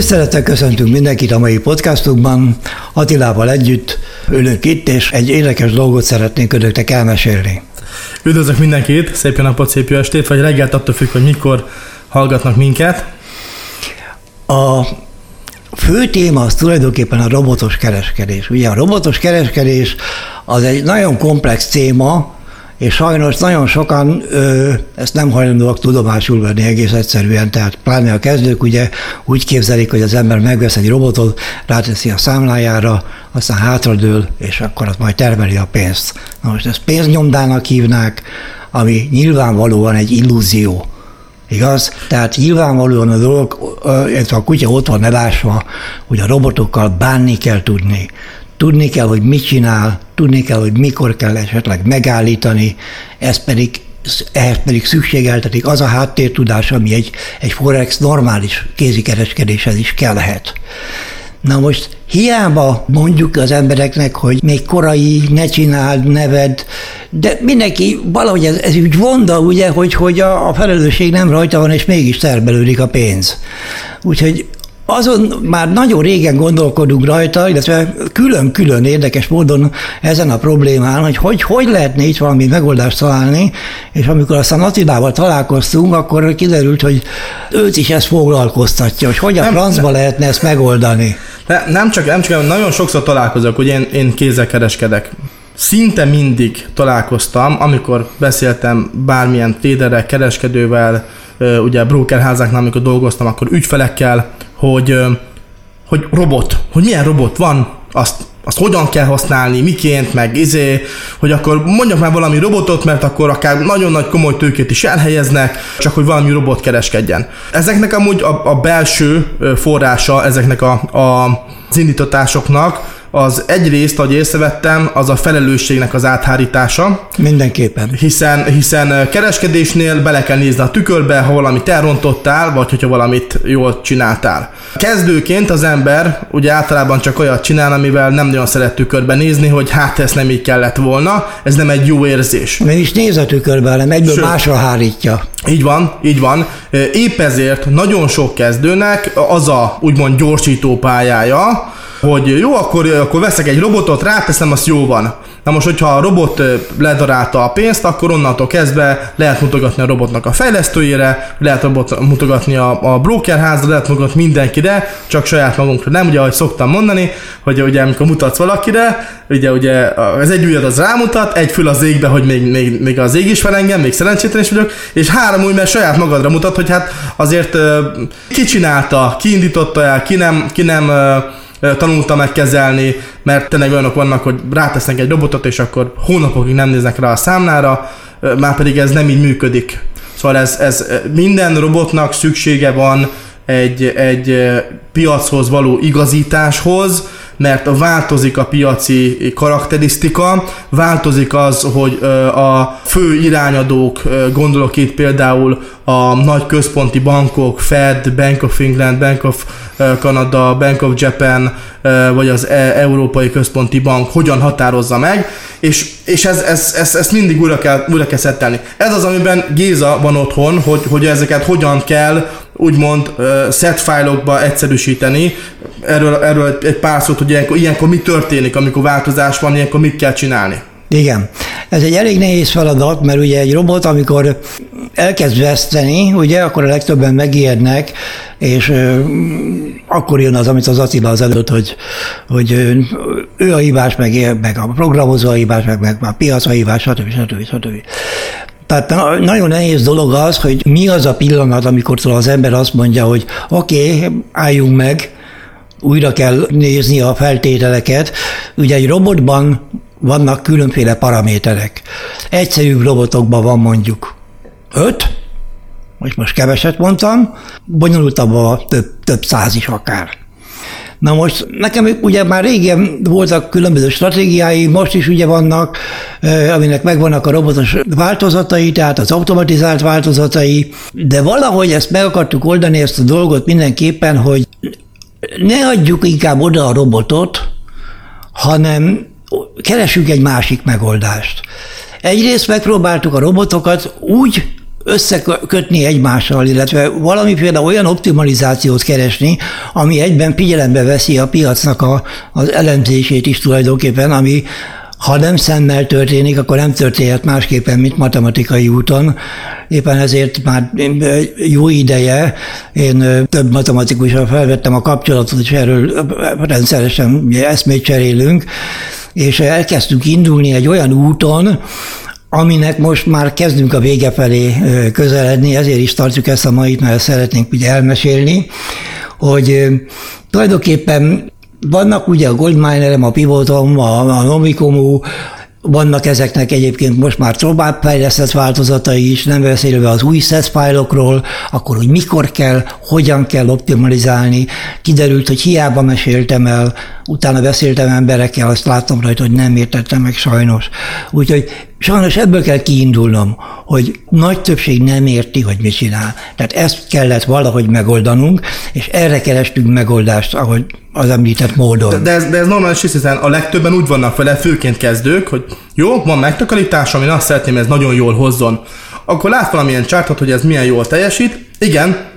Tisztelettel köszöntünk mindenkit a mai podcastunkban. Attilával együtt ülünk itt, és egy érdekes dolgot szeretnénk önöknek elmesélni. Üdvözlök mindenkit, szép jó napot, szép jó estét, vagy reggelt attól függ, hogy mikor hallgatnak minket. A fő téma az tulajdonképpen a robotos kereskedés. Ugye a robotos kereskedés az egy nagyon komplex téma, és sajnos nagyon sokan ö, ezt nem hajlandóak tudomásul venni egész egyszerűen, tehát pláne a kezdők ugye úgy képzelik, hogy az ember megvesz egy robotot, ráteszi a számlájára, aztán hátradől, és akkor az majd termeli a pénzt. Na most ezt pénznyomdának hívnák, ami nyilvánvalóan egy illúzió. Igaz? Tehát nyilvánvalóan a dolog, illetve a kutya ott van elásva, hogy a robotokkal bánni kell tudni. Tudni kell, hogy mit csinál, tudni kell, hogy mikor kell esetleg megállítani, ez pedig ehhez pedig szükségeltetik az a háttértudás, ami egy, egy Forex normális kézikereskedéshez is kellhet. Na most hiába mondjuk az embereknek, hogy még korai, ne csináld, neved, de mindenki valahogy ez, ez úgy vonda, ugye, hogy, hogy a, a felelősség nem rajta van, és mégis termelődik a pénz. Úgyhogy azon már nagyon régen gondolkodunk rajta, illetve külön-külön érdekes módon ezen a problémán, hogy hogy, hogy lehetne itt valami megoldást találni, és amikor aztán Attilával találkoztunk, akkor kiderült, hogy őt is ez foglalkoztatja, hogy hogy a francba lehetne ezt megoldani. De nem csak, nem csak, nagyon sokszor találkozok, hogy én, én kézzel kereskedek. Szinte mindig találkoztam, amikor beszéltem bármilyen traderrel, kereskedővel, ugye brokerházáknál, amikor dolgoztam, akkor ügyfelekkel, hogy, hogy robot, hogy milyen robot van, azt, azt hogyan kell használni, miként, meg izé, hogy akkor mondjak már valami robotot, mert akkor akár nagyon nagy komoly tőkét is elhelyeznek, csak hogy valami robot kereskedjen. Ezeknek amúgy a, a belső forrása, ezeknek a, a, az indítatásoknak, az egyrészt, ahogy észrevettem, az a felelősségnek az áthárítása. Mindenképpen. Hiszen, hiszen kereskedésnél bele kell nézni a tükörbe, ha valamit elrontottál, vagy hogyha valamit jól csináltál. Kezdőként az ember ugye általában csak olyat csinál, amivel nem nagyon szeret tükörbe nézni, hogy hát ez nem így kellett volna, ez nem egy jó érzés. Nem is néz a tükörbe, hanem egyből Sőt, másra hárítja. Így van, így van. Épp ezért nagyon sok kezdőnek az a úgymond gyorsító pályája, hogy jó, akkor, akkor veszek egy robotot, ráteszem, az jó van. Na most, hogyha a robot ledarálta a pénzt, akkor onnantól kezdve lehet mutogatni a robotnak a fejlesztőjére, lehet robot mutogatni a, a brokerházra, lehet mutogatni mindenkire, csak saját magunkra. Nem ugye, ahogy szoktam mondani, hogy ugye amikor mutatsz valakire, ugye, ugye az egy ujjad az rámutat, egy fül az égbe, hogy még, még, még az ég is fel engem, még szerencsétlen is vagyok, és három új, mert saját magadra mutat, hogy hát azért ki csinálta, ki indította el, ki nem, ki nem tanulta meg kezelni, mert tényleg olyanok vannak, hogy rátesznek egy robotot, és akkor hónapokig nem néznek rá a számlára, már pedig ez nem így működik. Szóval ez, ez minden robotnak szüksége van egy, egy piachoz való igazításhoz, mert változik a piaci karakterisztika, változik az, hogy a fő irányadók, gondolok itt például a nagy központi bankok, Fed, Bank of England, Bank of Canada, Bank of Japan, vagy az e, Európai Központi Bank hogyan határozza meg, és, és ez, ez, ez, ezt mindig újra kell, újra kell szettelni. Ez az, amiben Géza van otthon, hogy, hogy ezeket hogyan kell úgymond set fájlokba egyszerűsíteni. Erről, erről egy pár szót, hogy ilyenkor, ilyenkor mi történik, amikor változás van, ilyenkor mit kell csinálni. Igen. Ez egy elég nehéz feladat, mert ugye egy robot, amikor elkezd veszteni, ugye, akkor a legtöbben megijednek, és ö, akkor jön az, amit az Attila az előtt, hogy, hogy ő a hibás, meg, meg a programozó a hibás, meg, meg a piac a hibás, stb. stb. stb. Tehát nagyon nehéz dolog az, hogy mi az a pillanat, amikor az ember azt mondja, hogy oké, okay, álljunk meg, újra kell nézni a feltételeket. Ugye egy robotban vannak különféle paraméterek. Egyszerűbb robotokban van mondjuk öt, most most keveset mondtam, bonyolultabban több, több száz is akár. Na most nekem ugye már régen voltak különböző stratégiái, most is ugye vannak, aminek megvannak a robotos változatai, tehát az automatizált változatai, de valahogy ezt meg akartuk oldani, ezt a dolgot mindenképpen, hogy ne adjuk inkább oda a robotot, hanem keresünk egy másik megoldást. Egyrészt megpróbáltuk a robotokat úgy összekötni egymással, illetve valamiféle olyan optimalizációt keresni, ami egyben figyelembe veszi a piacnak a, az elemzését is tulajdonképpen, ami ha nem szemmel történik, akkor nem történhet másképpen, mint matematikai úton. Éppen ezért már jó ideje én több matematikussal felvettem a kapcsolatot, és erről rendszeresen eszmét cserélünk, és elkezdtünk indulni egy olyan úton, aminek most már kezdünk a vége felé közeledni, ezért is tartjuk ezt a mait, mert szeretnénk ugye elmesélni, hogy tulajdonképpen vannak ugye a Goldminerem, a Pivotom, a, a Nomicomu, vannak ezeknek egyébként most már tovább fejlesztett változatai is, nem beszélve az új fájlokról, akkor hogy mikor kell, hogyan kell optimalizálni. Kiderült, hogy hiába meséltem el, utána beszéltem emberekkel, azt láttam rajta, hogy nem értettem meg sajnos. Úgyhogy sajnos ebből kell kiindulnom, hogy nagy többség nem érti, hogy mit csinál. Tehát ezt kellett valahogy megoldanunk, és erre kerestünk megoldást, ahogy az említett módon. De ez, de ez normális, hiszen a legtöbben úgy vannak vele, főként kezdők, hogy jó, van megtakarítás, ami azt szeretném, ez nagyon jól hozzon. Akkor lát valamilyen csártot, hogy ez milyen jól teljesít. Igen,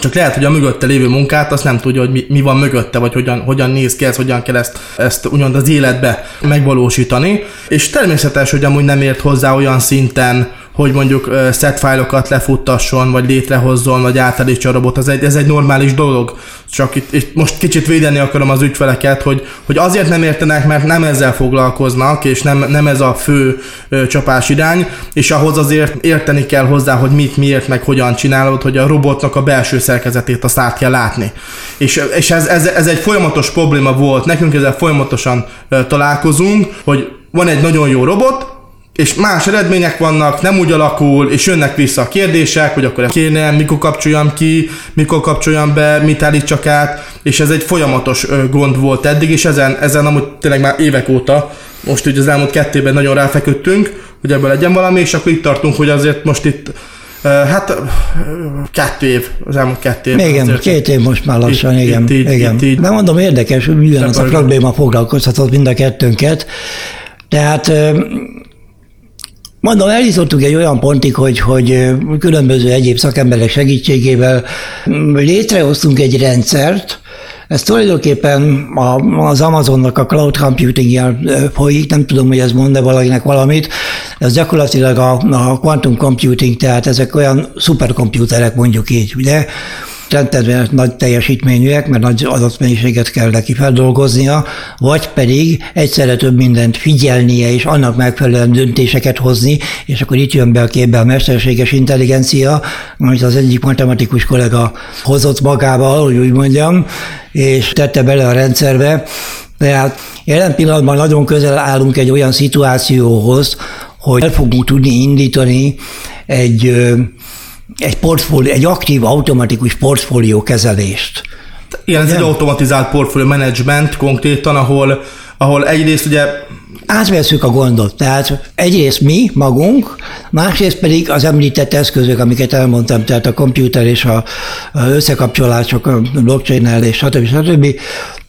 csak lehet, hogy a mögötte lévő munkát azt nem tudja, hogy mi, mi van mögötte, vagy hogyan, hogyan néz ki ez, hogyan kell ezt, ezt ugyan az életbe megvalósítani. És természetes, hogy amúgy nem ért hozzá olyan szinten, hogy mondjuk set fájlokat lefuttasson, vagy létrehozzon, vagy átállítsa a robot, ez egy, ez egy normális dolog. Csak itt, itt most kicsit védeni akarom az ügyfeleket, hogy, hogy azért nem értenek, mert nem ezzel foglalkoznak, és nem, nem ez a fő ö, csapás irány, és ahhoz azért érteni kell hozzá, hogy mit, miért, meg hogyan csinálod, hogy a robotnak a belső szerkezetét azt át kell látni. És, és ez, ez, ez egy folyamatos probléma volt, nekünk ezzel folyamatosan ö, találkozunk, hogy van egy nagyon jó robot, és más eredmények vannak, nem úgy alakul, és jönnek vissza a kérdések, hogy akkor kéne, mikor kapcsoljam ki, mikor kapcsoljam be, mit állítsak át, és ez egy folyamatos gond volt eddig, és ezen, ezen amúgy tényleg már évek óta, most ugye az elmúlt kettőben nagyon ráfeküdtünk, hogy ebből legyen valami, és akkor itt tartunk, hogy azért most itt Hát kettő év, az elmúlt kettő év. Igen, két év most már lassan, itt, igen. Itt, itt, igen. Itt, itt, De mondom, érdekes, hogy ugyanaz a probléma foglalkoztatott mind a kettőnket. Tehát Mondom, eljutottunk egy olyan pontig, hogy, hogy különböző egyéb szakemberek segítségével létrehoztunk egy rendszert, ez tulajdonképpen az Amazonnak a cloud computing folyik, nem tudom, hogy ez mond-e valakinek valamit, ez gyakorlatilag a, a quantum computing, tehát ezek olyan szuperkomputerek mondjuk így, ugye? Rendszerben nagy teljesítményűek, mert nagy adatmennyiséget kell neki feldolgoznia, vagy pedig egyszerre több mindent figyelnie és annak megfelelően döntéseket hozni, és akkor itt jön be a képbe a mesterséges intelligencia, amit az egyik matematikus kollega hozott magával, hogy úgy mondjam, és tette bele a rendszerbe, tehát jelen pillanatban nagyon közel állunk egy olyan szituációhoz, hogy el fogunk tudni indítani egy egy portfólió, egy aktív, automatikus portfólió kezelést. Igen, ez egy automatizált portfólió management konkrétan, ahol, ahol egyrészt ugye átveszük a gondot. Tehát egyrészt mi magunk, másrészt pedig az említett eszközök, amiket elmondtam, tehát a komputer és a összekapcsolások, a blockchain-el és stb. stb.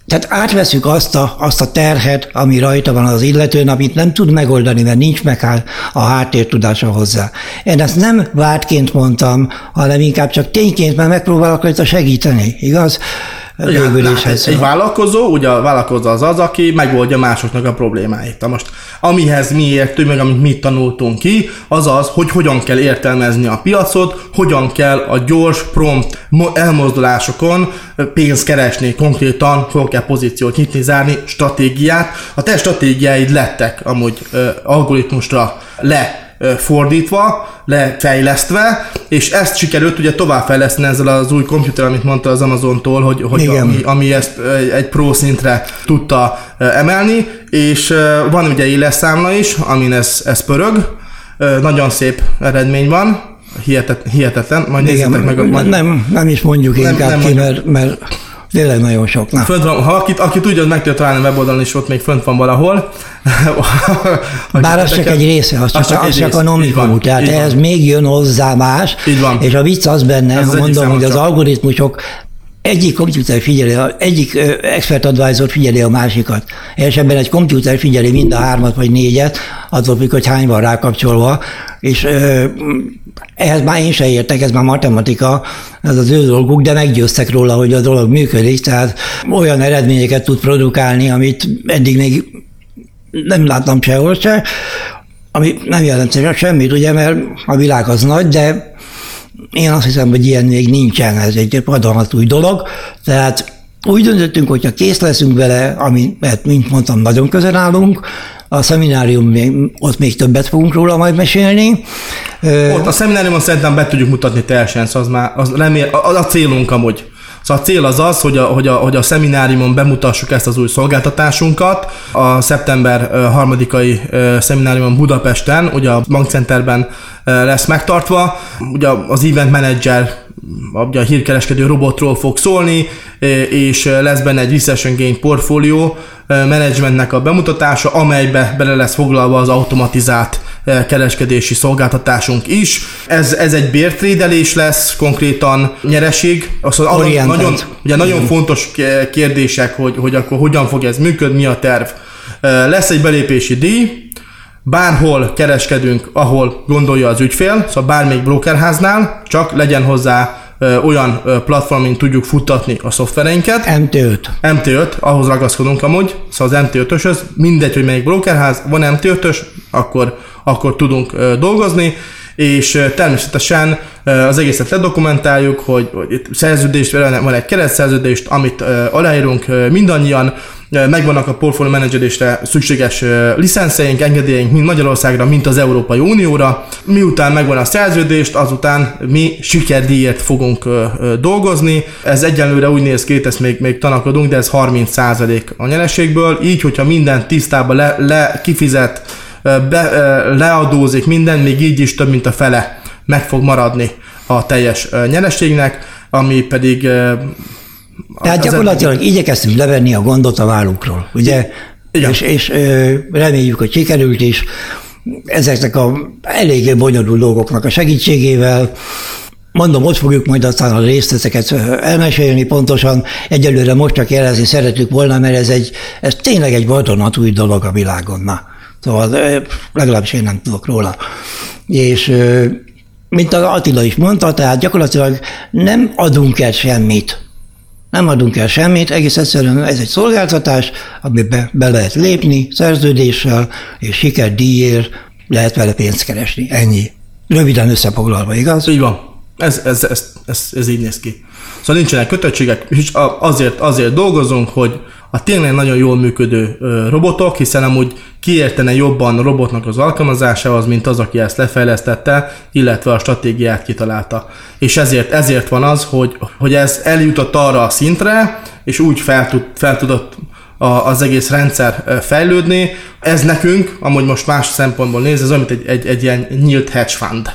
Tehát átveszük azt a, azt a terhet, ami rajta van az illetőn, amit nem tud megoldani, mert nincs meg a háttértudása hozzá. Én ezt nem vádként mondtam, hanem inkább csak tényként, mert megpróbálok rajta segíteni, igaz? Végül is ez. Egy vállalkozó, ugye a vállalkozó az az, aki megoldja másoknak a problémáit. Na most, amihez mi értünk, meg amit mi tanultunk ki, az az, hogy hogyan kell értelmezni a piacot, hogyan kell a gyors, prompt elmozdulásokon pénzt keresni konkrétan, hol kell pozíciót nyitni, zárni, stratégiát. A te stratégiáid lettek amúgy algoritmusra le fordítva, lefejlesztve, és ezt sikerült ugye továbbfejleszteni ezzel az új komputer, amit mondta az Amazontól, hogy, hogy ami, ami ezt egy pro szintre tudta emelni, és van ugye éleszszámla is, amin ez, ez pörög, nagyon szép eredmény van, hihetet, hihetetlen, majd Igen, meg. A, majd... Nem, nem is mondjuk nem, inkább nem ki, mert, mert Tényleg nagyon sok. Na. Fönt van, ha aki, aki tudja, meg tudja találni a weboldalon is, ott még fönt van valahol. Bár az csak egy része, az csak, az csak, az csak a nomikum, tehát ehhez még jön hozzá más, így van. és a vicc az benne, ha mondom, hogy az algoritmusok egyik komputer figyeli, egyik expert advisor figyeli a másikat. Elsőbben egy komputer figyeli mind a hármat vagy négyet, attól függ, hogy hány van rákapcsolva, és ehhez már én se értek, ez már matematika, ez az ő dolguk, de meggyőztek róla, hogy a dolog működik, tehát olyan eredményeket tud produkálni, amit eddig még nem láttam sehol se, ami nem jelent semmit, ugye, mert a világ az nagy, de én azt hiszem, hogy ilyen még nincsen, ez egy új dolog, tehát úgy döntöttünk, hogyha kész leszünk vele, ami, mert mint mondtam, nagyon közel állunk, a szeminárium, még, ott még többet fogunk róla majd mesélni. Ott a szemináriumon szerintem be tudjuk mutatni teljesen, szóval az már az remél, az a célunk amúgy. Szóval a cél az az, hogy a, hogy, a, hogy a szemináriumon bemutassuk ezt az új szolgáltatásunkat. A szeptember harmadikai szemináriumon Budapesten, ugye a bankcenterben lesz megtartva. Ugye az event manager ugye a hírkereskedő robotról fog szólni, és lesz benne egy recession gain portfólió managementnek a bemutatása, amelybe bele lesz foglalva az automatizált kereskedési szolgáltatásunk is. Ez, ez egy bértrédelés lesz konkrétan nyereség. Az, az nagyon, ugye nagyon fontos kérdések, hogy, hogy akkor hogyan fog ez működni, mi a terv. Lesz egy belépési díj, bárhol kereskedünk, ahol gondolja az ügyfél, szóval bármelyik brokerháznál, csak legyen hozzá olyan platformin tudjuk futtatni a szoftvereinket. MT5. MT5, ahhoz ragaszkodunk amúgy, szóval az MT5-öshöz, mindegy, hogy melyik brokerház, van MT5-ös, akkor, akkor tudunk dolgozni, és természetesen az egészet ledokumentáljuk, hogy, hogy itt szerződést, van egy keretszerződést, amit aláírunk mindannyian, megvannak a portfólió menedzselésre szükséges licenszeink, engedélyeink mind Magyarországra, mint az Európai Unióra. Miután megvan a szerződést, azután mi sikerdíjért fogunk dolgozni. Ez egyelőre úgy néz ki, ezt még, még tanakodunk, de ez 30% a nyereségből. Így, hogyha minden tisztában le, le kifizet, be, leadózik minden, még így is több mint a fele meg fog maradni a teljes nyereségnek, ami pedig tehát gyakorlatilag ezen... igyekeztünk levenni a gondot a vállukról, ugye? Igen. És, és reméljük, hogy sikerült is ezeknek a eléggé bonyolult dolgoknak a segítségével. Mondom, ott fogjuk majd aztán a részleteket elmesélni pontosan. Egyelőre most csak jelezni szeretük volna, mert ez, egy, ez tényleg egy vadonatúj dolog a világon. Na. Szóval legalábbis én nem tudok róla. És mint az Attila is mondta, tehát gyakorlatilag nem adunk el semmit nem adunk el semmit, egész egyszerűen ez egy szolgáltatás, amiben be lehet lépni szerződéssel, és sikerdíjért lehet vele pénzt keresni. Ennyi. Röviden összefoglalva, igaz? Így van. Ez, ez, ez, ez, ez így néz ki. Szóval nincsenek kötöttségek, és azért, azért dolgozunk, hogy a tényleg nagyon jól működő robotok, hiszen amúgy kiértene jobban a robotnak az alkalmazásához, mint az, aki ezt lefejlesztette, illetve a stratégiát kitalálta. És ezért, ezért van az, hogy, hogy ez eljutott arra a szintre, és úgy fel, tud, fel tudott a, az egész rendszer fejlődni. Ez nekünk, amúgy most más szempontból néz, ez olyan, mint egy, egy, egy ilyen nyílt hedge fund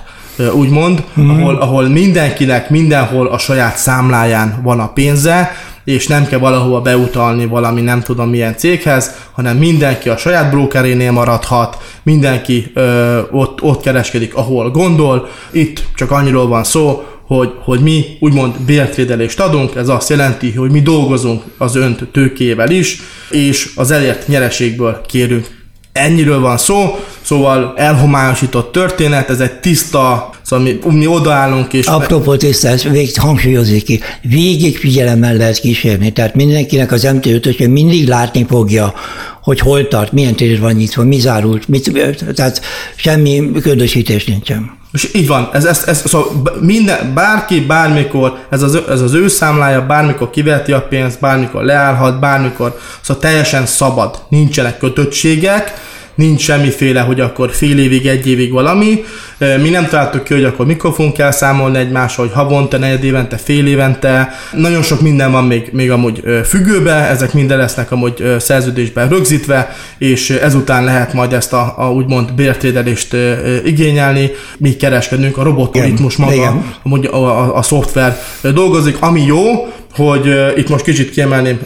úgymond, mm. ahol, ahol mindenkinek mindenhol a saját számláján van a pénze, és nem kell valahova beutalni valami nem tudom milyen céghez, hanem mindenki a saját brokerénél maradhat, mindenki ö, ott, ott kereskedik, ahol gondol. Itt csak annyiról van szó, hogy, hogy mi úgymond bértvédelést adunk, ez azt jelenti, hogy mi dolgozunk az önt tőkével is, és az elért nyereségből kérünk. Ennyiről van szó, szóval elhomályosított történet, ez egy tiszta, szóval mi, mi odaállunk és... Apropó tisztás, végig hangsúlyozik ki, végig figyelemmel lehet kísérni, tehát mindenkinek az mt 5 mindig látni fogja, hogy hol tart, milyen tér van nyitva, mi zárult, mit, tehát semmi ködösítés nincsen. És így van, ez, ez, ez, szóval minden, bárki, bármikor, ez az, ez az ő számlája, bármikor kiveheti a pénzt, bármikor leállhat, bármikor, szóval teljesen szabad, nincsenek kötöttségek, nincs semmiféle, hogy akkor fél évig, egy évig valami. Mi nem találtuk ki, hogy akkor mikor fogunk elszámolni egymással, hogy havonta, negyed évente, fél évente. Nagyon sok minden van még, még amúgy függőbe, ezek minden lesznek amúgy szerződésben rögzítve, és ezután lehet majd ezt a, a úgymond bértrédelést igényelni. Mi kereskedünk, a robotritmus maga, Igen. amúgy a, a, a szoftver dolgozik, ami jó, hogy itt most kicsit kiemelném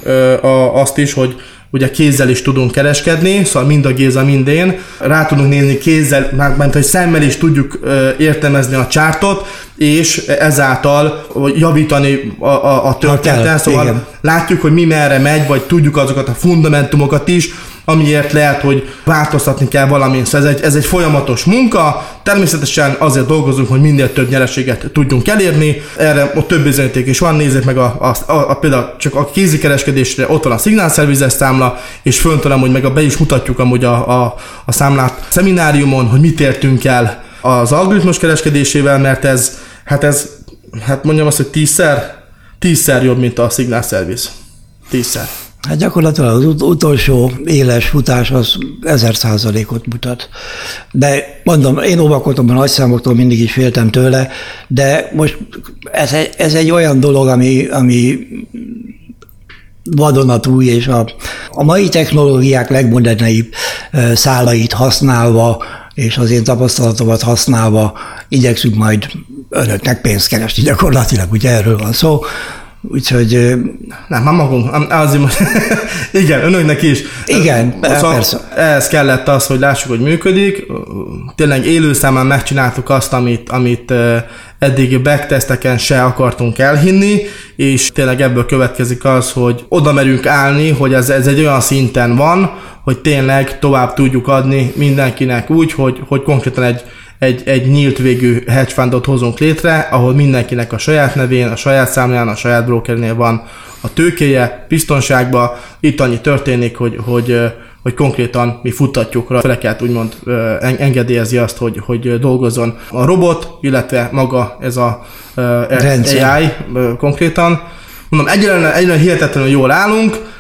azt is, hogy ugye kézzel is tudunk kereskedni, szóval mind a Géza, mind én, rá tudunk nézni kézzel, mert hogy szemmel is tudjuk értelmezni a csártot, és ezáltal javítani a, a, a történetet, szóval igen. látjuk, hogy mi merre megy, vagy tudjuk azokat a fundamentumokat is, amiért lehet, hogy változtatni kell valamint. Szóval ez egy, ez egy folyamatos munka, természetesen azért dolgozunk, hogy minél több nyereséget tudjunk elérni, erre a több bizonyíték is van, nézzék meg a, a, a, a például csak a kézikereskedésre, ott van a szignálszervizes számla, és föntelen, hogy meg a, be is mutatjuk amúgy a, a, a számlát szemináriumon, hogy mit értünk el az algoritmus kereskedésével, mert ez, hát ez, hát mondjam azt, hogy tízszer, tízszer jobb, mint a szignálszerviz. Tízszer. Hát gyakorlatilag az ut- utolsó éles futás az ezer százalékot mutat. De mondom, én óvakodom a nagyszámoktól, mindig is féltem tőle, de most ez egy, ez egy olyan dolog, ami, ami vadonatúj, és a, a mai technológiák legmodernebb szálait használva, és az én tapasztalatomat használva igyekszünk majd önöknek pénzt keresni gyakorlatilag, ugye erről van szó. Úgyhogy... Nem, már magunk, azért most, igen, önöknek is. Igen, szóval persze. Ehhez kellett az, hogy lássuk, hogy működik. Tényleg élőszámán megcsináltuk azt, amit, amit eddig backtesteken se akartunk elhinni, és tényleg ebből következik az, hogy oda merünk állni, hogy ez, ez egy olyan szinten van, hogy tényleg tovább tudjuk adni mindenkinek úgy, hogy, hogy konkrétan egy egy, egy nyílt végű hedge fundot hozunk létre, ahol mindenkinek a saját nevén, a saját számlán, a saját brokernél van a tőkéje, biztonságban. Itt annyi történik, hogy, hogy, hogy konkrétan mi futtatjuk rá, feleket úgymond engedélyezi azt, hogy, hogy dolgozzon a robot, illetve maga ez a Rendszer. AI konkrétan. Mondom, egyre, egyre hihetetlenül jól állunk,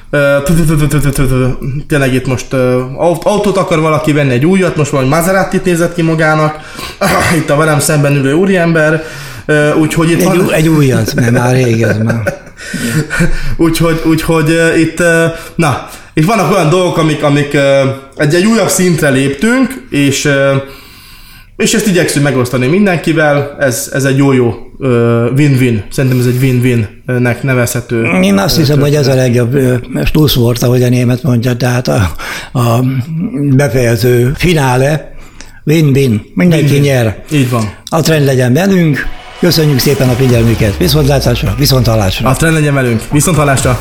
tényleg itt most autót akar valaki venni, egy újat, most valami maserati nézett ki magának, itt a velem szemben ülő úriember, úgyhogy itt egy, egy újat, mert már régen már. úgyhogy, úgyhogy itt, na, itt vannak olyan dolgok, amik, amik egy, egy újabb szintre léptünk, és és ezt igyekszünk megosztani mindenkivel, ez, ez egy jó-jó win-win. Szerintem ez egy win-win-nek nevezhető. Én azt hiszem, hogy ez a legjobb volt, ahogy a német mondja, tehát a, a befejező finále, win-win, mindenki win-win. nyer. Így van. A trend legyen velünk, köszönjük szépen a figyelmüket, viszontlátásra, viszontalásra. A trend legyen velünk, viszontalásra.